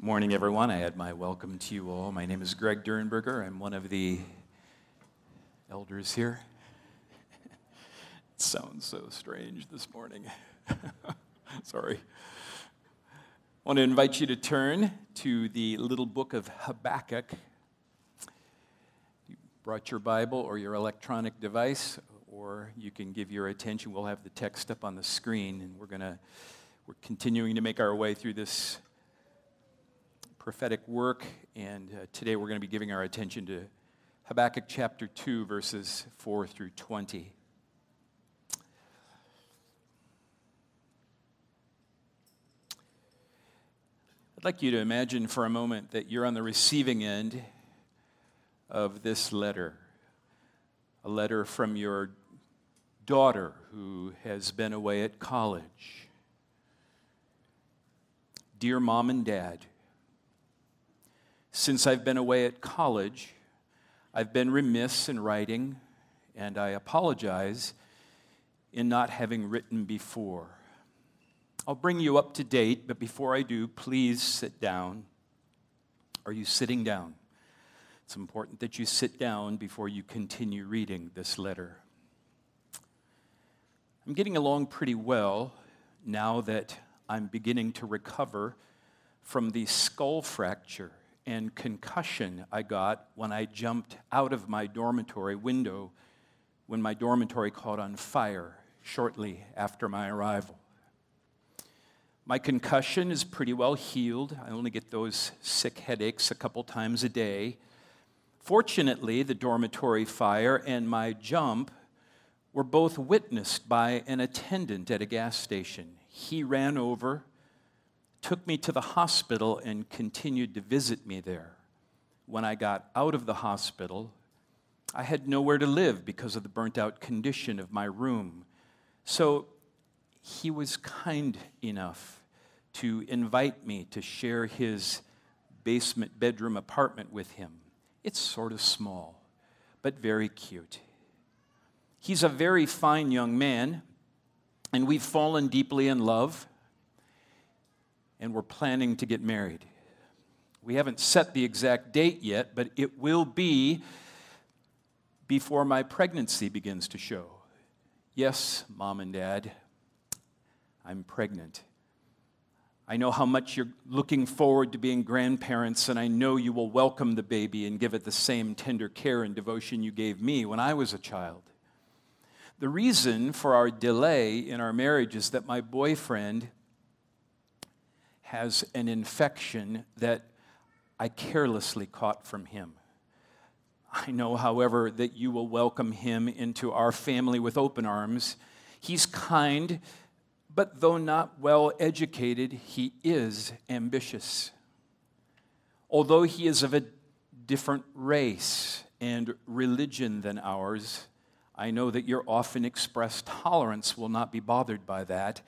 Morning, everyone. I add my welcome to you all. My name is Greg Dernberger. I'm one of the elders here. it sounds so strange this morning. Sorry. I want to invite you to turn to the little book of Habakkuk. You brought your Bible or your electronic device, or you can give your attention. We'll have the text up on the screen, and we're going to we're continuing to make our way through this prophetic work, and uh, today we're going to be giving our attention to Habakkuk chapter 2, verses 4 through 20. I'd like you to imagine for a moment that you're on the receiving end of this letter, a letter from your daughter who has been away at college. Dear mom and dad, since I've been away at college, I've been remiss in writing, and I apologize in not having written before. I'll bring you up to date, but before I do, please sit down. Are you sitting down? It's important that you sit down before you continue reading this letter. I'm getting along pretty well now that I'm beginning to recover from the skull fracture and concussion I got when I jumped out of my dormitory window when my dormitory caught on fire shortly after my arrival. My concussion is pretty well healed. I only get those sick headaches a couple times a day. Fortunately, the dormitory fire and my jump were both witnessed by an attendant at a gas station. He ran over took me to the hospital and continued to visit me there. When I got out of the hospital, I had nowhere to live because of the burnt out condition of my room. So he was kind enough to invite me to share his basement bedroom apartment with him. It's sort of small, but very cute. He's a very fine young man, and we've fallen deeply in love and we're planning to get married. We haven't set the exact date yet, but it will be before my pregnancy begins to show. Yes, mom and dad, I'm pregnant. I know how much you're looking forward to being grandparents, and I know you will welcome the baby and give it the same tender care and devotion you gave me when I was a child. The reason for our delay in our marriage is that my boyfriend has an infection that I carelessly caught from him. I know, however, that you will welcome him into our family with open arms. He's kind, but though not well educated, he is ambitious. Although he is of a different race and religion than ours, I know that your often expressed tolerance will not be bothered by that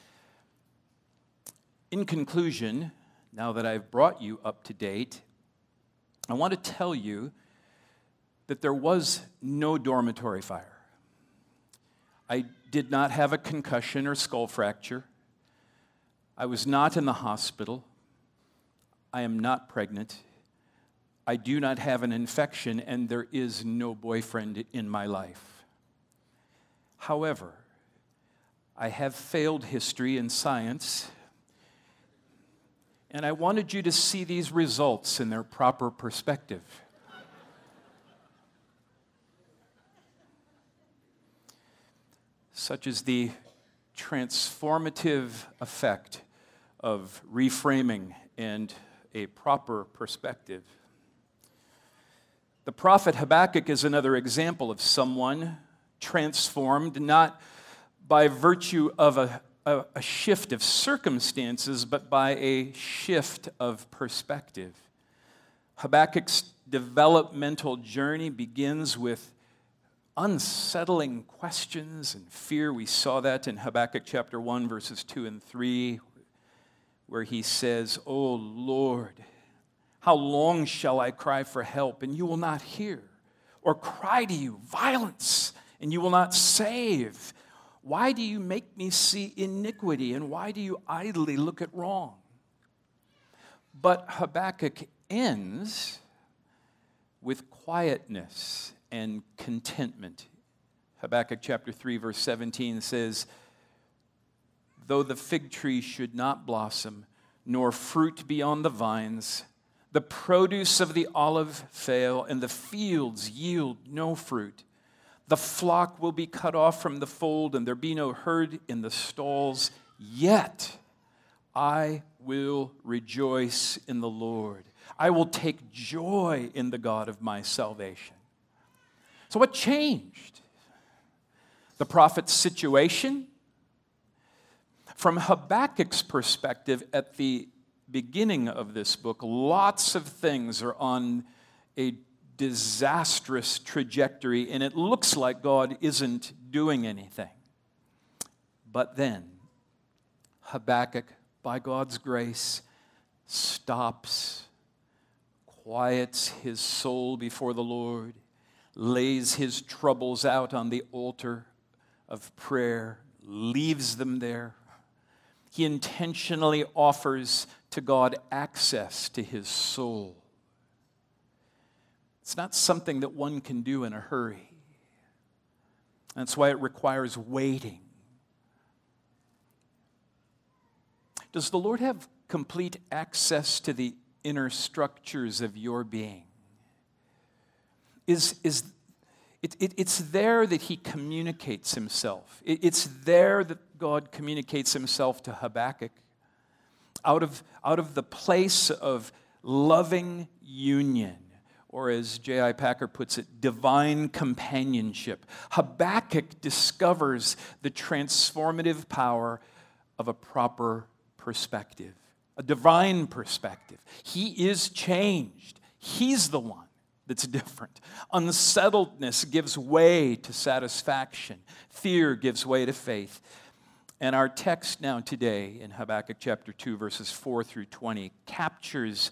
in conclusion, now that I've brought you up to date, I want to tell you that there was no dormitory fire. I did not have a concussion or skull fracture. I was not in the hospital. I am not pregnant. I do not have an infection, and there is no boyfriend in my life. However, I have failed history and science and I wanted you to see these results in their proper perspective. Such as the transformative effect of reframing and a proper perspective. The prophet Habakkuk is another example of someone transformed not by virtue of a a, a shift of circumstances, but by a shift of perspective. Habakkuk's developmental journey begins with unsettling questions and fear. We saw that in Habakkuk chapter 1, verses 2 and 3, where he says, Oh Lord, how long shall I cry for help and you will not hear? Or cry to you violence and you will not save? Why do you make me see iniquity and why do you idly look at wrong? But Habakkuk ends with quietness and contentment. Habakkuk chapter 3, verse 17 says, Though the fig tree should not blossom, nor fruit be on the vines, the produce of the olive fail, and the fields yield no fruit. The flock will be cut off from the fold, and there be no herd in the stalls. Yet I will rejoice in the Lord. I will take joy in the God of my salvation. So, what changed? The prophet's situation? From Habakkuk's perspective, at the beginning of this book, lots of things are on a disastrous trajectory, and it looks like God isn't doing anything. But then, Habakkuk, by God's grace, stops, quiets his soul before the Lord, lays his troubles out on the altar of prayer, leaves them there, he intentionally offers to God access to his soul. It's not something that one can do in a hurry. That's why it requires waiting. Does the Lord have complete access to the inner structures of your being? Is, is it, it, it's there that he communicates himself. It, it's there that God communicates himself to Habakkuk. Out of, out of the place of loving union, or as J.I. Packer puts it, divine companionship, Habakkuk discovers the transformative power of a proper perspective, a divine perspective. He is changed, he's the one that's different. Unsettledness gives way to satisfaction, fear gives way to faith. And our text now today in Habakkuk chapter 2, verses 4 through 20, captures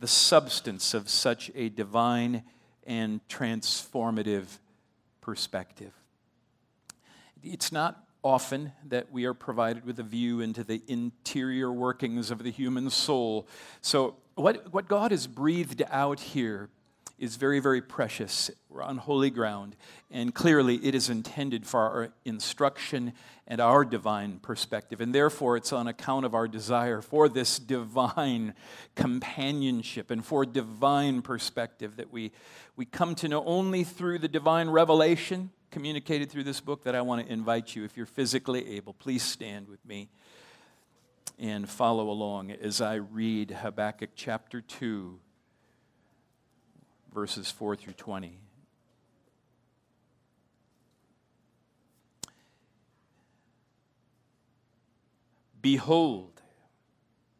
the substance of such a divine and transformative perspective. It's not often that we are provided with a view into the interior workings of the human soul. So, what, what God has breathed out here is very, very precious. We're on holy ground, and clearly it is intended for our instruction and our divine perspective. And therefore, it's on account of our desire for this divine companionship and for divine perspective that we, we come to know only through the divine revelation communicated through this book that I want to invite you, if you're physically able, please stand with me and follow along as I read Habakkuk chapter 2 verses 4 through 20. Behold,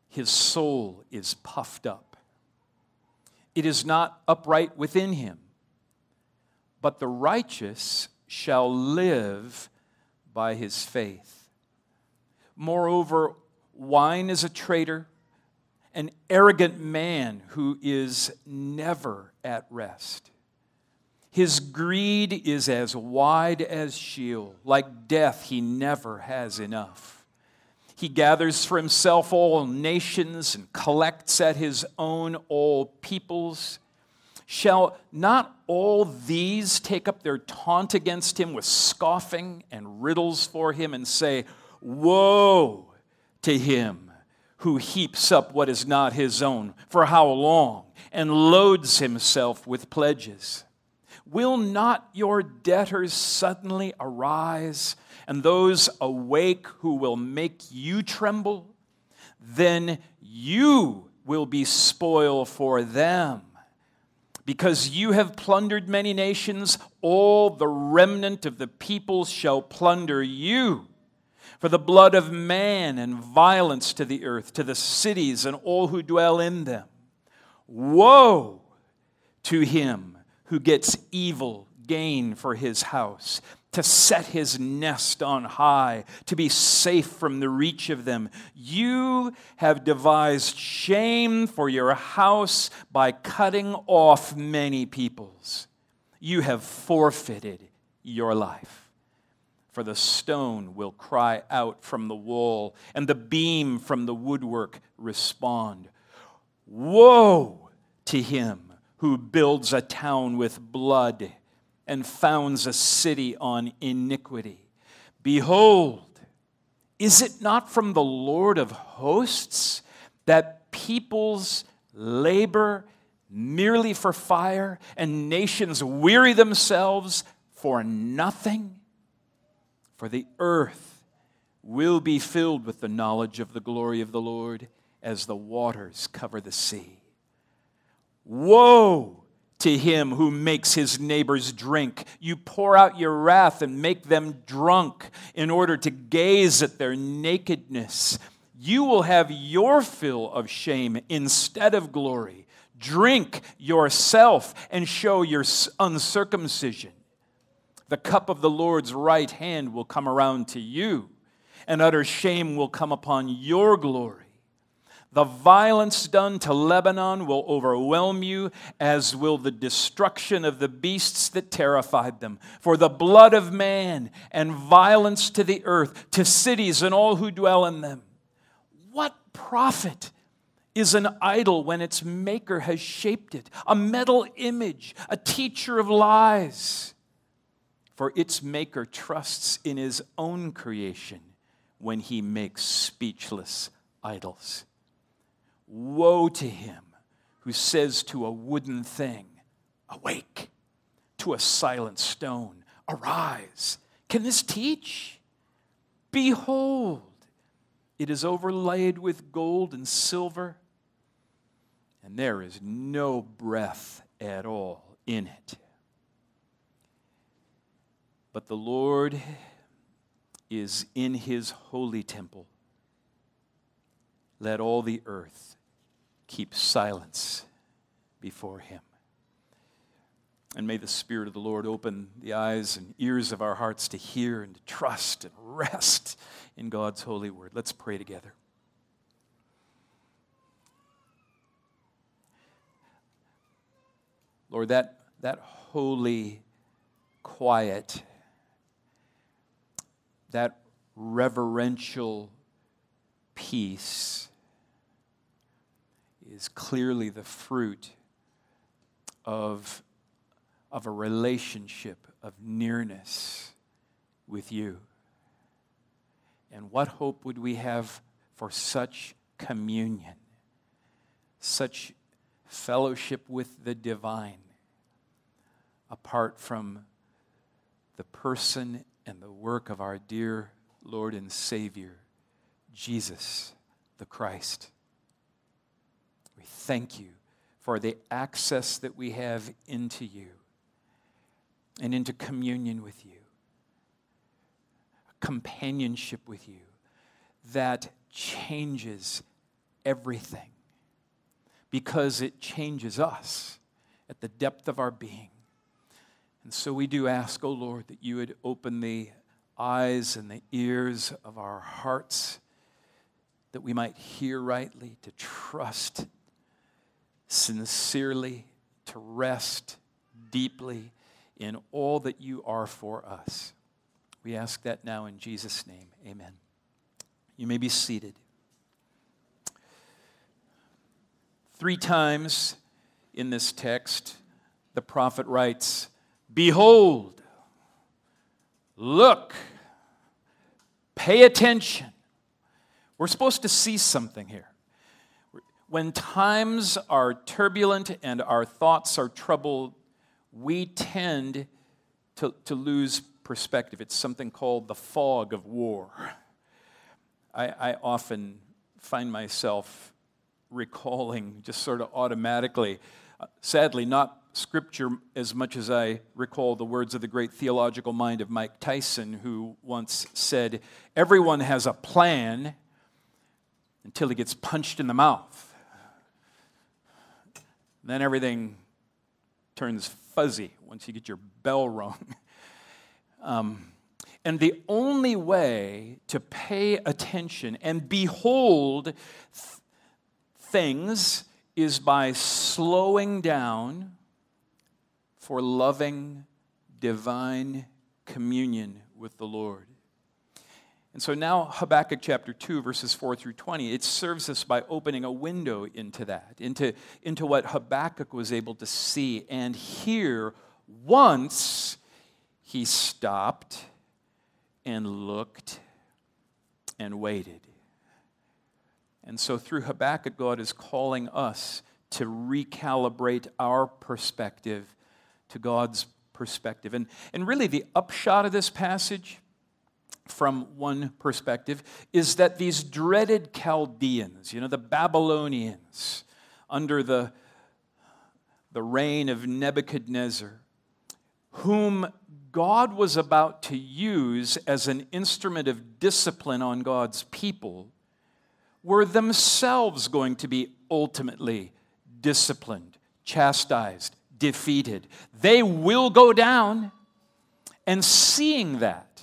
his soul is puffed up. It is not upright within him, but the righteous shall live by his faith. Moreover, wine is a traitor an arrogant man who is never at rest. His greed is as wide as Sheol. Like death, he never has enough. He gathers for himself all nations and collects at his own all peoples. Shall not all these take up their taunt against him with scoffing and riddles for him and say, Woe to him? Who heaps up what is not his own. For how long? And loads himself with pledges. Will not your debtors suddenly arise, and those awake who will make you tremble? Then you will be spoil for them. Because you have plundered many nations, all the remnant of the peoples shall plunder you for the blood of man and violence to the earth, to the cities and all who dwell in them. Woe to him who gets evil gain for his house, to set his nest on high, to be safe from the reach of them. You have devised shame for your house by cutting off many peoples. You have forfeited your life for the stone will cry out from the wall, and the beam from the woodwork respond. Woe to him who builds a town with blood and founds a city on iniquity. Behold, is it not from the Lord of hosts that peoples labor merely for fire and nations weary themselves for nothing? For the earth will be filled with the knowledge of the glory of the Lord as the waters cover the sea. Woe to him who makes his neighbors drink. You pour out your wrath and make them drunk in order to gaze at their nakedness. You will have your fill of shame instead of glory. Drink yourself and show your uncircumcision. The cup of the Lord's right hand will come around to you, and utter shame will come upon your glory. The violence done to Lebanon will overwhelm you, as will the destruction of the beasts that terrified them. For the blood of man and violence to the earth, to cities and all who dwell in them. What profit is an idol when its maker has shaped it? A metal image, a teacher of lies. For its maker trusts in his own creation when he makes speechless idols. Woe to him who says to a wooden thing, Awake, to a silent stone, Arise. Can this teach? Behold, it is overlaid with gold and silver, and there is no breath at all in it. But the Lord is in his holy temple. Let all the earth keep silence before Him. And may the Spirit of the Lord open the eyes and ears of our hearts to hear and to trust and rest in God's holy word. Let's pray together. Lord, that, that holy quiet, that reverential peace is clearly the fruit of, of a relationship of nearness with you. And what hope would we have for such communion, such fellowship with the divine, apart from the person and the work of our dear Lord and Savior, Jesus the Christ? We thank you for the access that we have into you and into communion with you, companionship with you that changes everything because it changes us at the depth of our being. And so we do ask, O oh Lord, that you would open the eyes and the ears of our hearts, that we might hear rightly, to trust sincerely, to rest deeply in all that you are for us. We ask that now in Jesus' name. Amen. You may be seated. Three times in this text, the prophet writes, Behold, look, pay attention. We're supposed to see something here when times are turbulent and our thoughts are troubled, we tend to, to lose perspective. It's something called the fog of war. I, I often find myself recalling just sort of automatically, uh, sadly, not scripture as much as I recall the words of the great theological mind of Mike Tyson, who once said, Everyone has a plan until he gets punched in the mouth. Then everything turns fuzzy once you get your bell rung. Um, and the only way to pay attention and behold th- things is by slowing down for loving divine communion with the Lord. And so now, Habakkuk chapter 2, verses 4 through 20, it serves us by opening a window into that, into, into what Habakkuk was able to see and hear once he stopped and looked and waited. And so, through Habakkuk, God is calling us to recalibrate our perspective to God's perspective. And, and really, the upshot of this passage, from one perspective, is that these dreaded Chaldeans, you know, the Babylonians, under the, the reign of Nebuchadnezzar, whom God was about to use as an instrument of discipline on God's people, were themselves going to be ultimately disciplined, chastised, defeated. They will go down. And seeing that,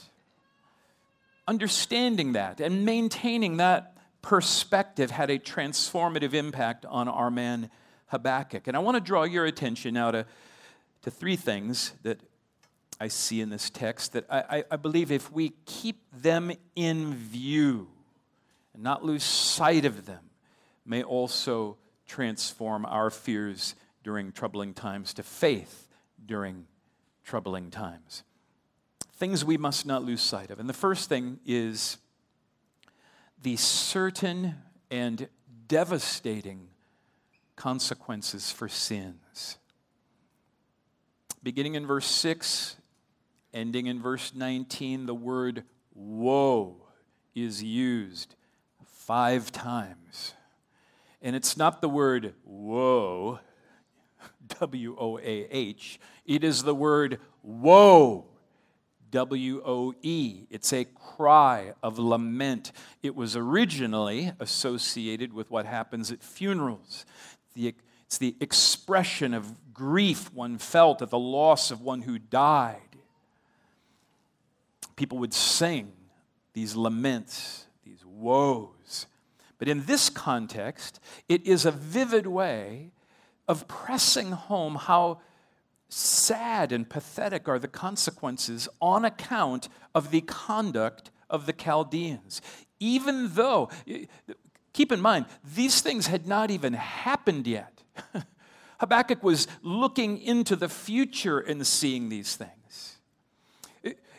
understanding that, and maintaining that perspective had a transformative impact on our man Habakkuk. And I want to draw your attention now to, to three things that I see in this text that I, I, believe if we keep them in view and not lose sight of them, may also transform our fears during troubling times to faith during troubling times. Things we must not lose sight of. And the first thing is the certain and devastating consequences for sins. Beginning in verse 6, ending in verse 19, the word woe is used five times. And it's not the word woe, W O A H, it is the word woe, W O E. It's a cry of lament. It was originally associated with what happens at funerals. it's the expression of grief one felt at the loss of one who died. People would sing these laments, these woes. But in this context, it is a vivid way of pressing home how sad and pathetic are the consequences on account of the conduct of the Chaldeans. Even though, keep in mind, these things had not even happened yet. Habakkuk was looking into the future and seeing these things.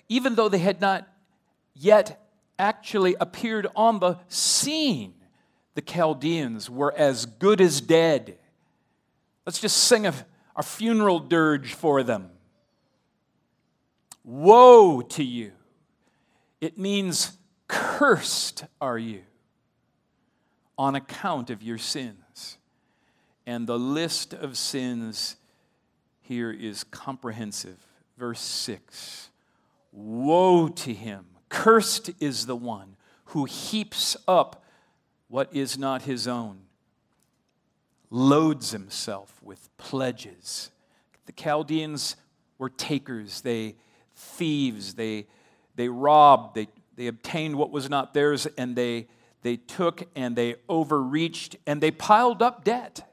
Even though they had not yet actually appeared on the scene, the Chaldeans were as good as dead. Let's just sing a, a funeral dirge for them. Woe to you! It means cursed are you on account of your sins. And the list of sins here is comprehensive. Verse 6 Woe to him! Cursed is the one who heaps up what is not his own, loads himself with pledges. The Chaldeans were takers, they thieves, they, they robbed, they, they obtained what was not theirs, and they, they took and they overreached and they piled up debt.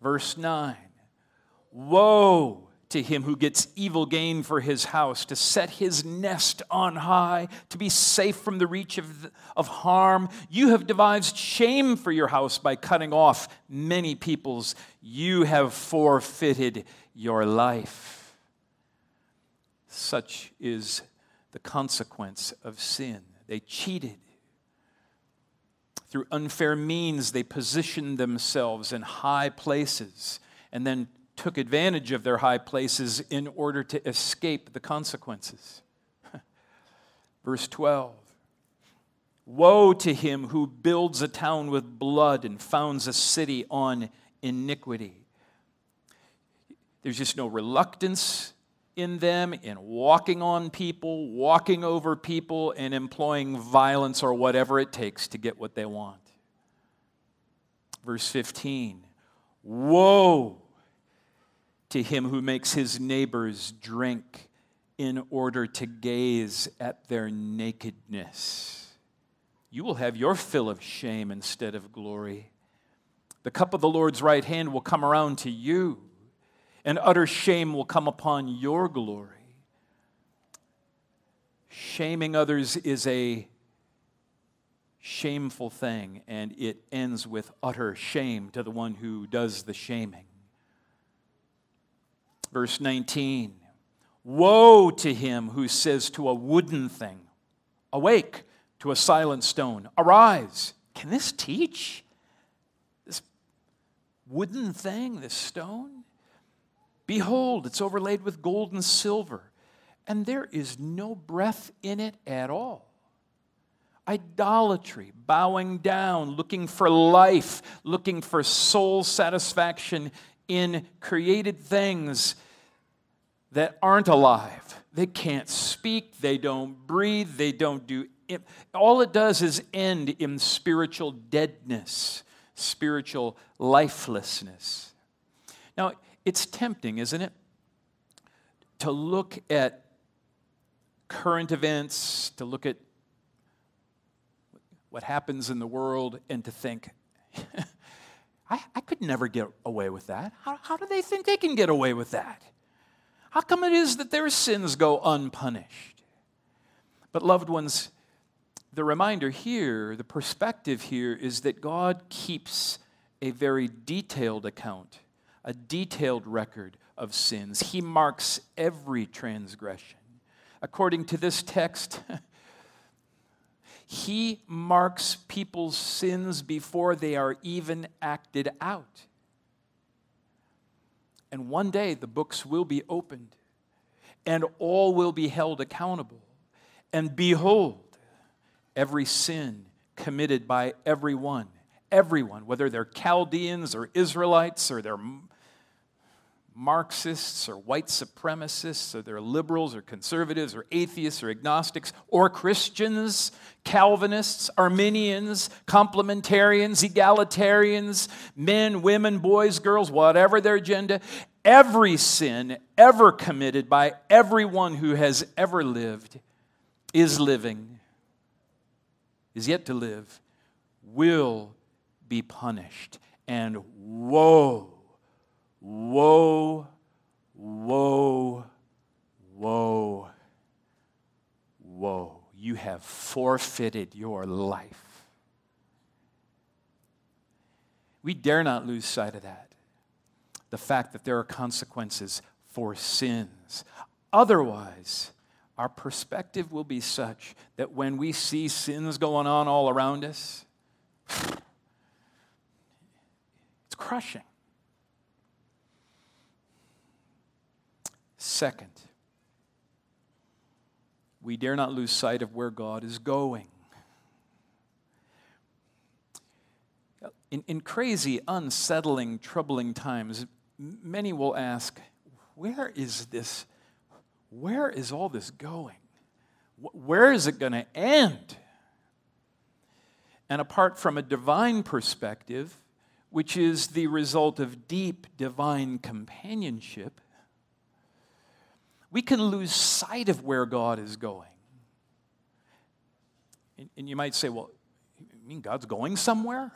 Verse 9 Woe to him who gets evil gain for his house, to set his nest on high, to be safe from the reach of, of harm. You have devised shame for your house by cutting off many peoples. You have forfeited your life. Such is the consequence of sin. They cheated. Through unfair means, they positioned themselves in high places and then took advantage of their high places in order to escape the consequences. Verse 12 Woe to him who builds a town with blood and founds a city on iniquity. There's just no reluctance in them in walking on people, walking over people, and employing violence or whatever it takes to get what they want. Verse 15 Woe to him who makes his neighbors drink in order to gaze at their nakedness. You will have your fill of shame instead of glory. The cup of the Lord's right hand will come around to you, and utter shame will come upon your glory. Shaming others is a shameful thing, and it ends with utter shame to the one who does the shaming. Verse 19 Woe to him who says to a wooden thing, Awake, to a silent stone, Arise. Can this teach? This wooden thing, this stone? Behold, it's overlaid with gold and silver, and there is no breath in it at all idolatry, bowing down, looking for life, looking for soul satisfaction in created things that aren't alive. They can't speak, they don't breathe, they don't do it. All it does is end in spiritual deadness, spiritual lifelessness. Now, it's tempting, isn't it? To look at current events, to look at what happens in the world, and to think, I, I, could never get away with that. How, how do they think they can get away with that? How come it is that their sins go unpunished? But, loved ones, the reminder here, the perspective here, is that God keeps a very detailed account, a detailed record of sins. He marks every transgression. According to this text, He marks people's sins before they are even acted out. And one day the books will be opened and all will be held accountable. And behold, every sin committed by everyone, everyone, whether they're Chaldeans or Israelites or they're Marxists or white supremacists or they're liberals or conservatives or atheists or agnostics or Christians, Calvinists, Arminians, complementarians, egalitarians, men, women, boys, girls, whatever their agenda, every sin ever committed by everyone who has ever lived is living, is yet to live, will be punished. And woe Woe, woe, woe, woe. You have forfeited your life. We dare not lose sight of that. The fact that there are consequences for sins. Otherwise, our perspective will be such that when we see sins going on all around us, it's crushing. Second, we dare not lose sight of where God is going. In, in crazy, unsettling, troubling times, many will ask, Where is this? Where is all this going? Where is it going to end? And apart from a divine perspective, which is the result of deep divine companionship, we can lose sight of where God is going. And, you might say, well, you mean God's going somewhere?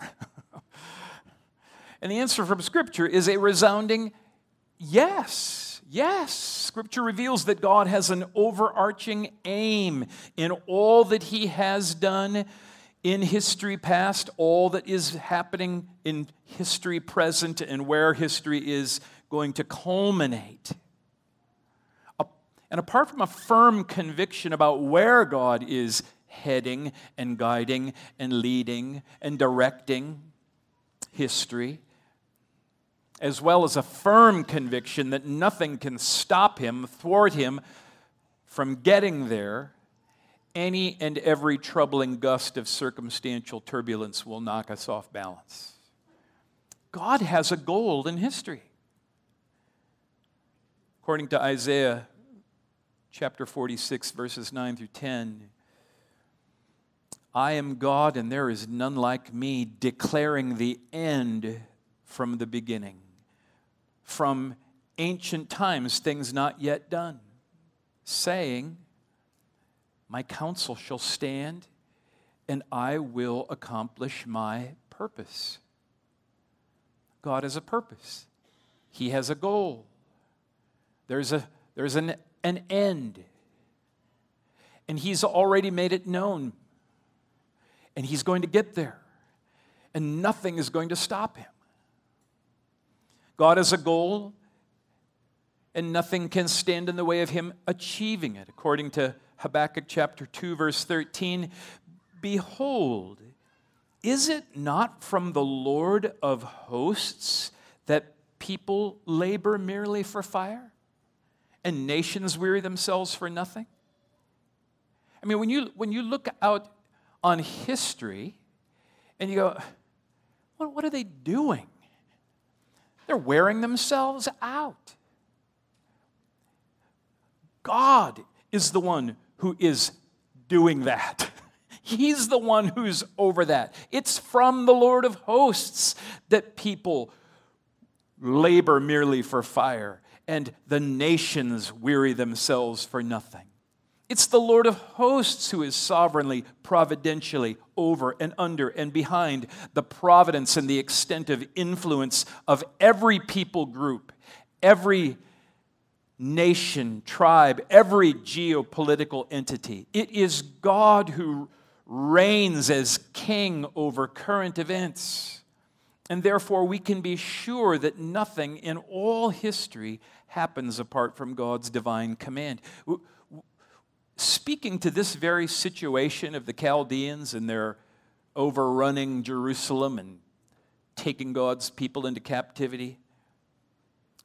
and the answer from Scripture is a resounding yes. Yes. Scripture reveals that God has an overarching aim in all that He has done in history past, all that is happening in history present, and where history is going to culminate. And apart from a firm conviction about where God is heading and guiding and leading and directing history, as well as a firm conviction that nothing can stop him, thwart him from getting there, any and every troubling gust of circumstantial turbulence will knock us off balance. God has a goal in history. According to Isaiah chapter 46, verses 9 through 10. I am God and there is none like me, declaring the end from the beginning, from ancient times, things not yet done, saying, My counsel shall stand and I will accomplish my purpose. God has a purpose, He has a goal. There's, a, there's an an end. And He's already made it known. And He's going to get there. And nothing is going to stop Him. God has a goal, and nothing can stand in the way of Him achieving it. According to Habakkuk chapter 2, verse 13, Behold, is it not from the Lord of hosts that people labor merely for fire and nations weary themselves for nothing? I mean, when you, when you look out on history and you go, what, what are they doing? They're wearing themselves out. God is the one who is doing that. He's the one who's over that. It's from the Lord of hosts that people labor merely for fire and the nations weary themselves for nothing. It's the Lord of hosts who is sovereignly, providentially over and under and behind the providence and the extent of influence of every people group, every nation, tribe, every geopolitical entity. It is God who reigns as king over current events. And therefore, we can be sure that nothing in all history happens apart from God's divine command. Speaking to this very situation of the Chaldeans and their overrunning Jerusalem and taking God's people into captivity,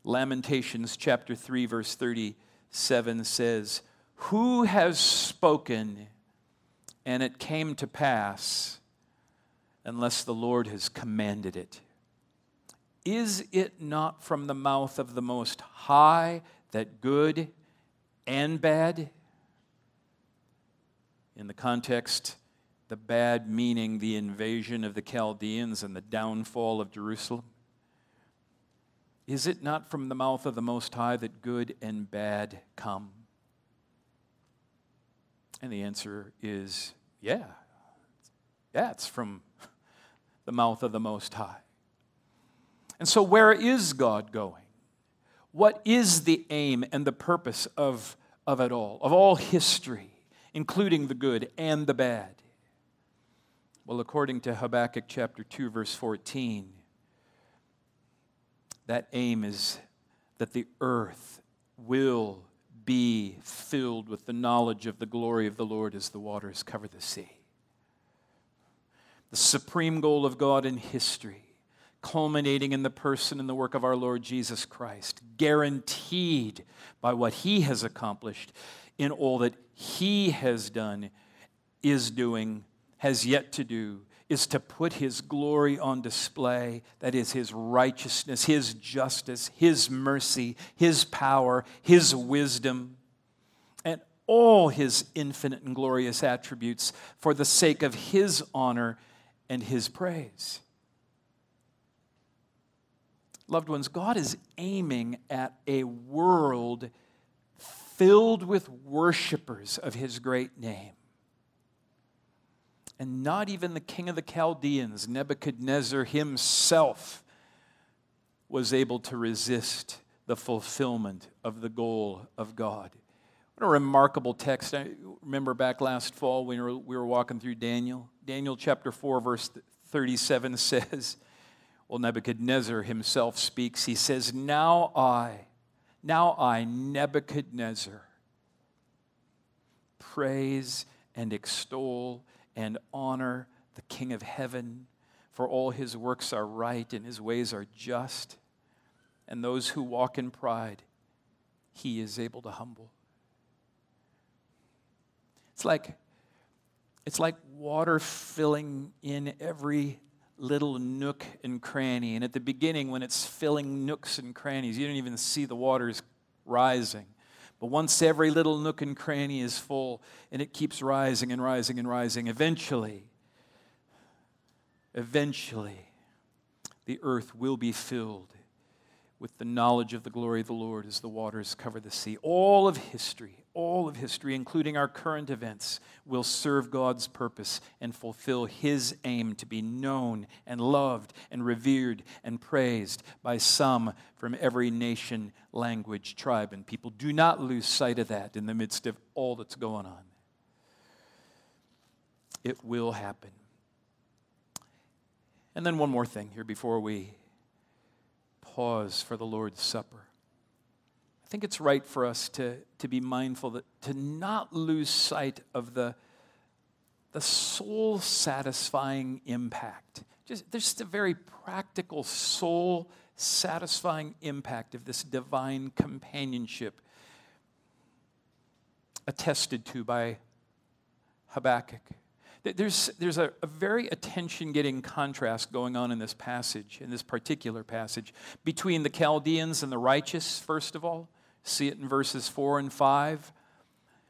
Lamentations chapter 3, verse 37 says, Who has spoken and it came to pass unless the Lord has commanded it. Is it not from the mouth of the Most High that good and bad? In the context, the bad meaning the invasion of the Chaldeans and the downfall of Jerusalem. Is it not from the mouth of the Most High that good and bad come? And the answer is yeah. Yeah, it's from the mouth of the Most High. And so, where is God going? What is the aim and the purpose of, of it all, of all history, including the good and the bad? Well, according to Habakkuk chapter 2, verse 14, that aim is that the earth will be filled with the knowledge of the glory of the Lord as the waters cover the sea. The supreme goal of God in history, culminating in the person and the work of our Lord Jesus Christ, guaranteed by what He has accomplished in all that He has done, is doing, has yet to do, is to put his glory on display. That is his righteousness, his justice, his mercy, his power, his wisdom, and all his infinite and glorious attributes for the sake of his honor and his praise. Loved ones, God is aiming at a world filled with worshipers of his great name and not even the king of the Chaldeans, Nebuchadnezzar himself, was able to resist the fulfillment of the goal of God. What a remarkable text. I remember back last fall when we were, we were walking through Daniel. Daniel chapter 4, verse 37 says, Well, Nebuchadnezzar himself speaks. He says, Now I, now I, Nebuchadnezzar, praise and extol and honor the King of heaven, for all his works are right and his ways are just. And those who walk in pride, he is able to humble. It's like, it's like water filling in every little nook and cranny. And at the beginning, when it's filling nooks and crannies, you don't even see the waters rising. But once every little nook and cranny is full and it keeps rising and rising and rising, eventually, eventually, the earth will be filled with the knowledge of the glory of the Lord as the waters cover the sea. All of history, all of history, including our current events, will serve God's purpose and fulfill His aim to be known and loved and revered and praised by some from every nation, language, tribe, and people. Do not lose sight of that in the midst of all that's going on. It will happen. And then one more thing here before we pause for the Lord's Supper. I think it's right for us to, to be mindful that to not lose sight of the, the soul satisfying impact. Just, there's just a very practical soul satisfying impact of this divine companionship attested to by Habakkuk. There's, there's a, a very attention getting contrast going on in this passage, in this particular passage, between the Chaldeans and the righteous, first of all. See it in verses 4 and 5.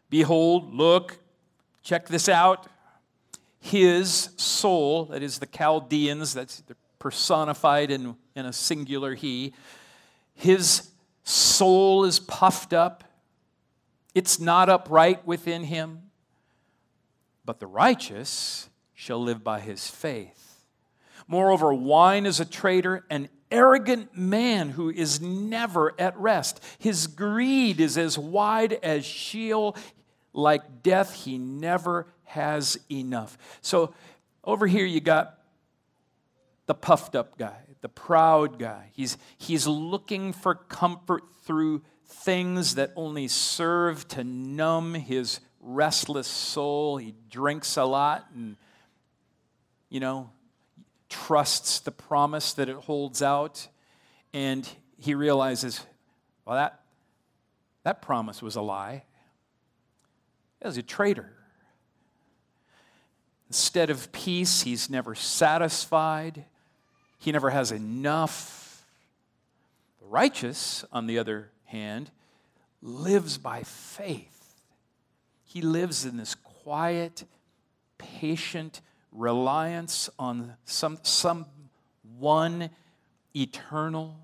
Behold, look, check this out. His soul, that is the Chaldeans, that's personified in, in a singular he, his soul is puffed up. It's not upright within him. But the righteous shall live by his faith. Moreover, wine is a traitor, an arrogant man who is never at rest. His greed is as wide as Sheol. Like death, he never has enough. So over here, you got the puffed up guy, the proud guy. He's, he's looking for comfort through things that only serve to numb his restless soul. He drinks a lot and, you know, trusts the promise that it holds out. And he realizes, well, that, that promise was a lie. He was a traitor. Instead of peace, he's never satisfied. He never has enough. The righteous, on the other hand, lives by faith. He lives in this quiet, patient reliance on some, some one eternal.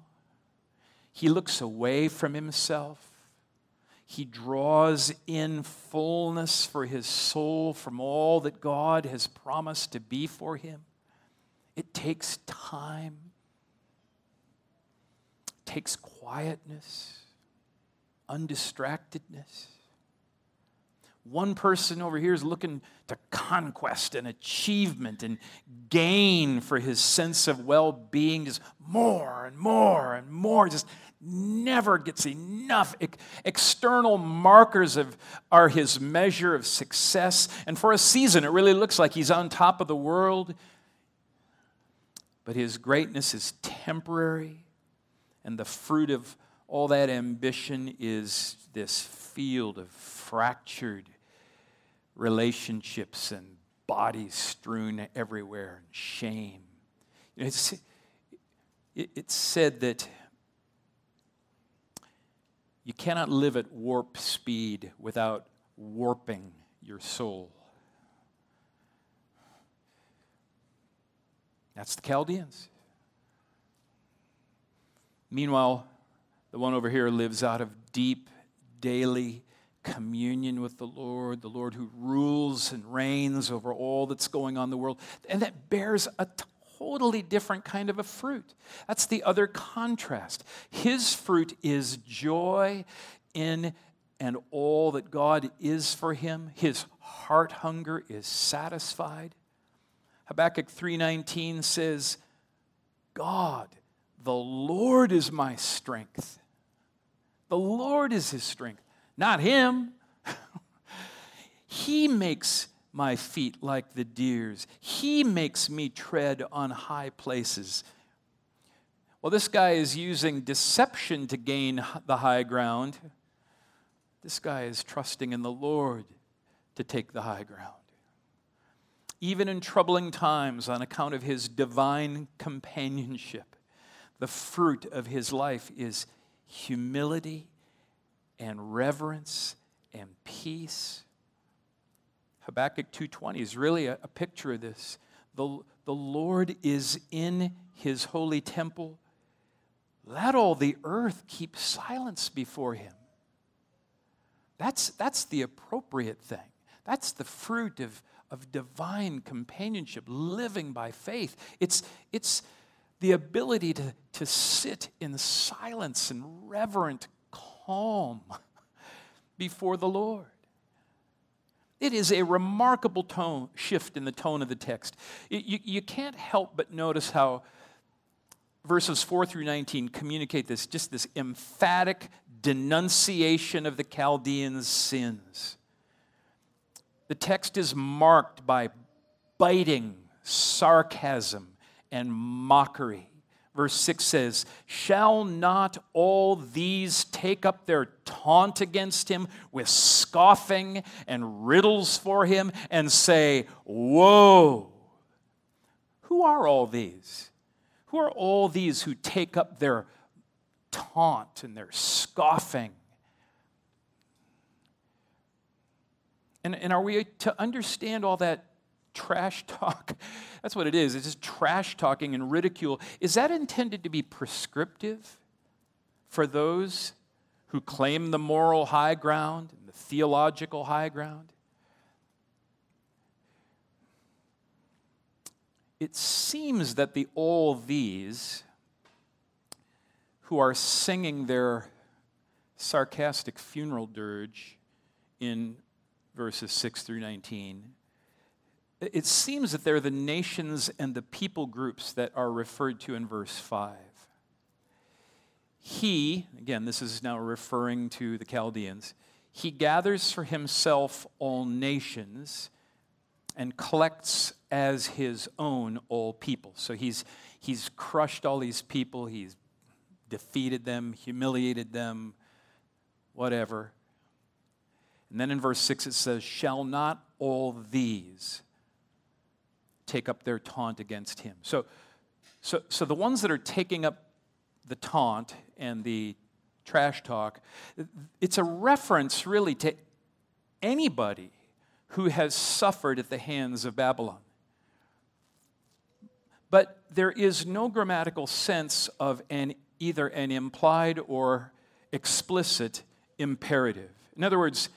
He looks away from himself. He draws in fullness for his soul from all that God has promised to be for him. It takes time, it takes quietness, undistractedness. One person over here is looking to conquest and achievement and gain for his sense of well being, just more and more and more, just never gets enough. External markers of, are his measure of success. And for a season, it really looks like he's on top of the world. But his greatness is temporary, and the fruit of all that ambition is this field of fractured relationships and bodies strewn everywhere and shame. It's, it's said that you cannot live at warp speed without warping your soul. That's the Chaldeans. Meanwhile, the one over here lives out of deep, daily communion with the Lord, the Lord who rules and reigns over all that's going on in the world. And that bears a totally different kind of a fruit. That's the other contrast. His fruit is joy in and all that God is for him. His heart hunger is satisfied. Habakkuk 3:19 says, "God, the Lord is my strength. The Lord is his strength not him. he makes my feet like the deer's, he makes me tread on high places. Well, this guy is using deception to gain the high ground. This guy is trusting in the Lord to take the high ground. Even in troubling times, on account of his divine companionship, the fruit of his life is humility and reverence and peace. Habakkuk 2:20 is really a, a picture of this. The, the Lord is in his holy temple. Let all the earth keep silence before him. That's, that's the appropriate thing. That's the fruit of, of divine companionship, living by faith. It's, it's the ability to, to sit in silence and reverent calm before the Lord. It is a remarkable tone shift in the tone of the text. You, you can't help but notice how verses 4 through 19 communicate this just this emphatic denunciation of the Chaldeans' sins. The text is marked by biting sarcasm and mockery. Verse 6 says, Shall not all these take up their taunt against him with scoffing and riddles for him and say, Woe! Who are all these? Who are all these who take up their taunt and their scoffing? And, and are we to understand all that trash talk. That's what it is. It's just trash talking and ridicule. Is that intended to be prescriptive for those who claim the moral high ground and the theological high ground? It seems that the all these who are singing their sarcastic funeral dirge in verses 6 through 19 it seems that they're the nations and the people groups that are referred to in verse 5. He, again, this is now referring to the Chaldeans, he gathers for himself all nations and collects as his own all people. So he's, he's crushed all these people, he's defeated them, humiliated them, whatever. And then in verse 6 it says, Shall not all these take up their taunt against him. So, so, so the ones that are taking up the taunt and the trash talk, it's a reference really to anybody who has suffered at the hands of Babylon. But there is no grammatical sense of an, either an implied or explicit imperative. In other words,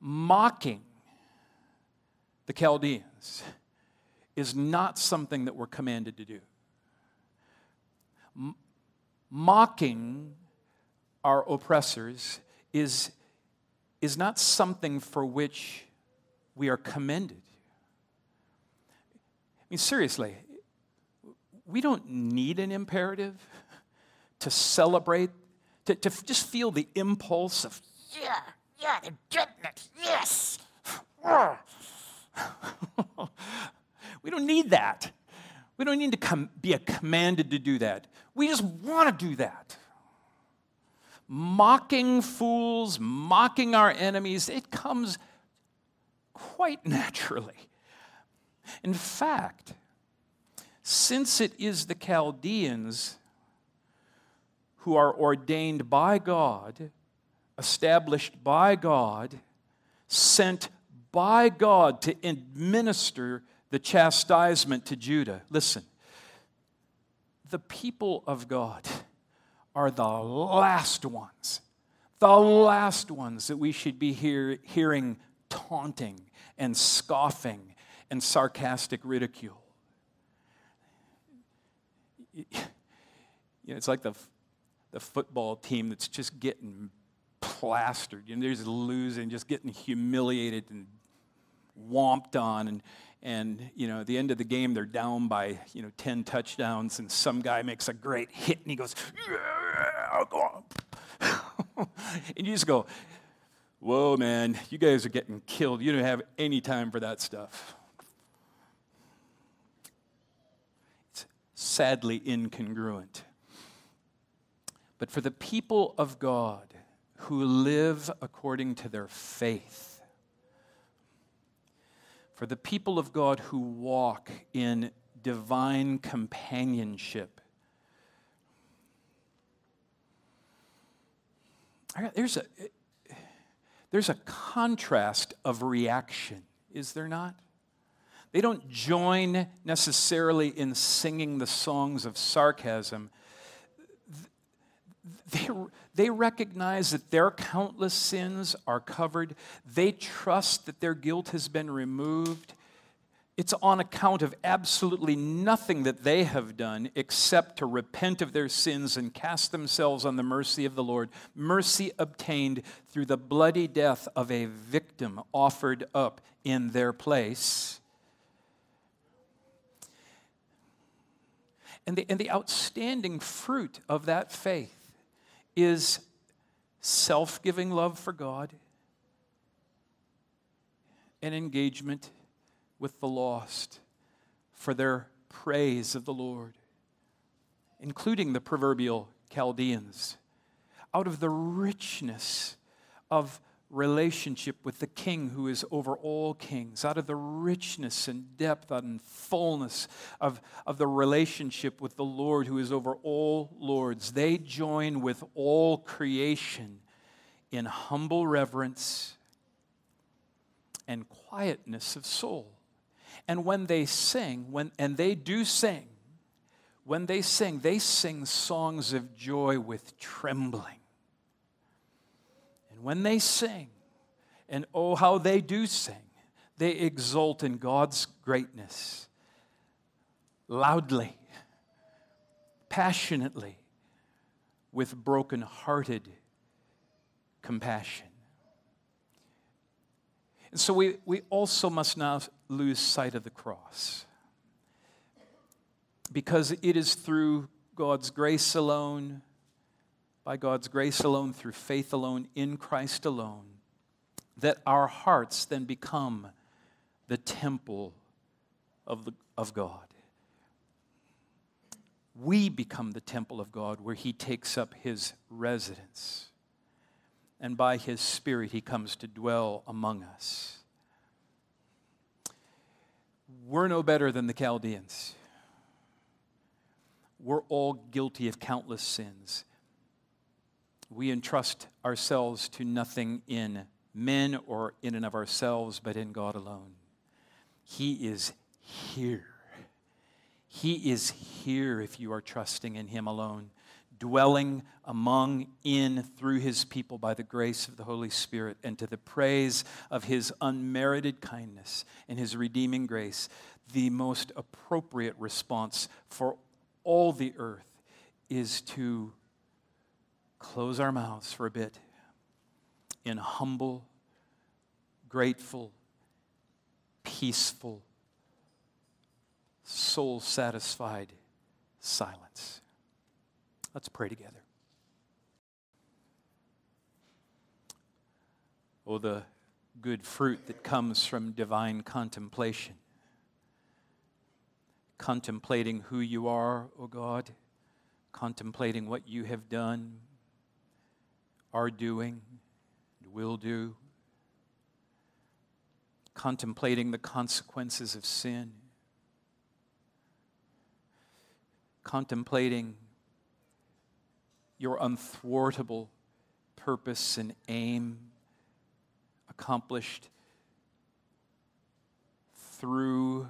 mocking the Chaldeans is not something that we're commanded to do. M- mocking our oppressors is, is not something for which we are commended. I mean, seriously, we don't need an imperative to celebrate, to, to just feel the impulse of, yeah, yeah, they're getting it, yes. We don't need that. We don't need to com- be commanded to do that. We just want to do that. Mocking fools, mocking our enemies, it comes quite naturally. In fact, since it is the Chaldeans who are ordained by God, established by God, sent by God to administer the chastisement to Judah. Listen, the people of God are the last ones, the last ones that we should be hear, hearing taunting and scoffing and sarcastic ridicule. You know, it's like the, the football team that's just getting plastered. You know, they're just losing, just getting humiliated and womped on. And, and you know at the end of the game they're down by you know 10 touchdowns and some guy makes a great hit and he goes yeah, go and you just go whoa man you guys are getting killed. You don't have any time for that stuff. It's sadly incongruent. But for the people of god who live according to their faith for the people of God who walk in divine companionship. There's a, there's a contrast of reaction, is there not? They don't join necessarily in singing the songs of sarcasm. They, they recognize that their countless sins are covered. They trust that their guilt has been removed. It's on account of absolutely nothing that they have done except to repent of their sins and cast themselves on the mercy of the Lord. Mercy obtained through the bloody death of a victim offered up in their place. And the, and the outstanding fruit of that faith is self giving love for God and engagement with the lost for their praise of the Lord, including the proverbial Chaldeans, out of the richness of relationship with the King who is over all kings, out of the richness and depth and fullness of, of the relationship with the Lord who is over all lords. They join with all creation in humble reverence and quietness of soul. And when they sing, when, and they do sing, when they sing, they sing songs of joy with trembling when they sing, and oh, how they do sing, they exult in God's greatness loudly, passionately, with broken-hearted compassion. And so we, we also must not lose sight of the cross. Because it is through God's grace alone, by God's grace alone, through faith alone, in Christ alone, that our hearts then become the temple of, the, of God. We become the temple of God where He takes up His residence. And by His Spirit, He comes to dwell among us. We're no better than the Chaldeans. We're all guilty of countless sins we entrust ourselves to nothing in men or in and of ourselves, but in God alone. He is here. He is here if you are trusting in Him alone, dwelling among, in, through His people by the grace of the Holy Spirit, and to the praise of His unmerited kindness and His redeeming grace. The most appropriate response for all the earth is to close our mouths for a bit in humble, grateful, peaceful, soul satisfied silence. Let's pray together. Oh, the good fruit that comes from divine contemplation. Contemplating who you are, O oh God, contemplating what you have done, are doing, and will do, contemplating the consequences of sin, contemplating your unthwartable purpose and aim accomplished through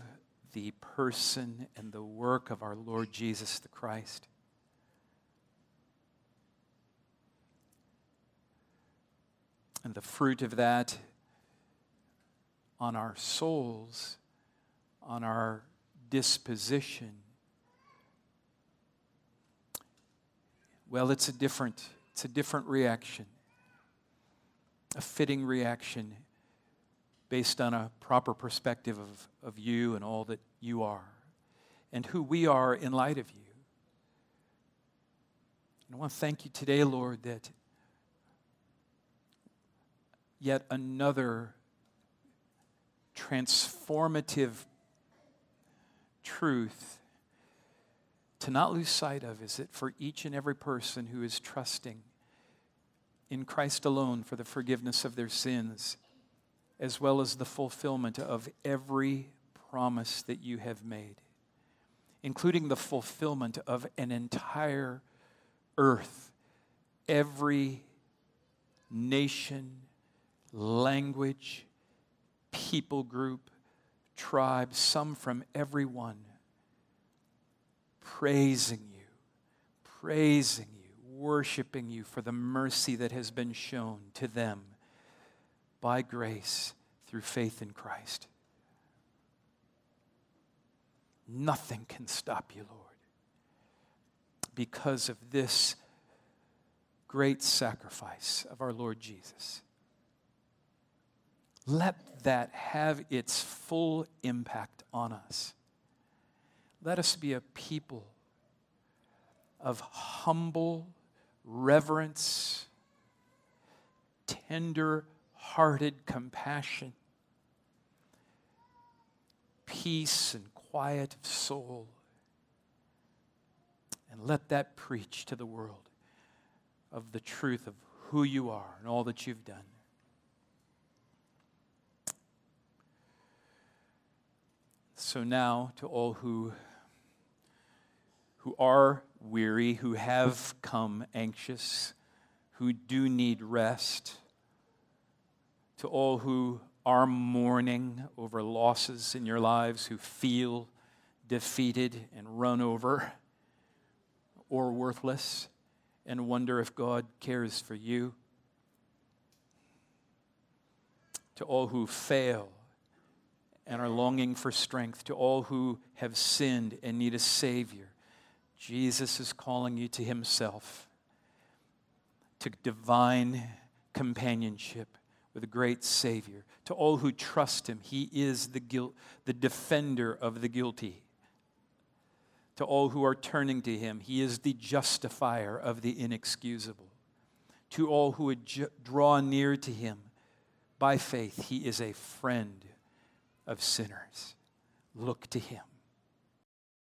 the person and the work of our Lord Jesus the Christ. And the fruit of that on our souls, on our disposition. Well, it's a different, it's a different reaction, a fitting reaction based on a proper perspective of, of you and all that you are and who we are in light of you. And I want to thank you today, Lord, that yet another transformative truth to not lose sight of is that for each and every person who is trusting in Christ alone for the forgiveness of their sins, as well as the fulfillment of every promise that you have made, including the fulfillment of an entire earth, every nation, language, people group, tribe, some from everyone, praising you, praising you, worshiping you for the mercy that has been shown to them by grace through faith in Christ. Nothing can stop you, Lord, because of this great sacrifice of our Lord Jesus. Let that have its full impact on us. Let us be a people of humble reverence, tender hearted compassion, peace and quiet of soul. And let that preach to the world of the truth of who you are and all that you've done. So now, to all who, who are weary, who have come anxious, who do need rest, to all who are mourning over losses in your lives, who feel defeated and run over or worthless and wonder if God cares for you. To all who fail and are longing for strength, to all who have sinned and need a Savior, Jesus is calling you to Himself, to divine companionship with a great Savior. To all who trust Him, He is the, guilt, the defender of the guilty. To all who are turning to Him, He is the justifier of the inexcusable. To all who would draw near to Him by faith, He is a friend of sinners. Look to Him.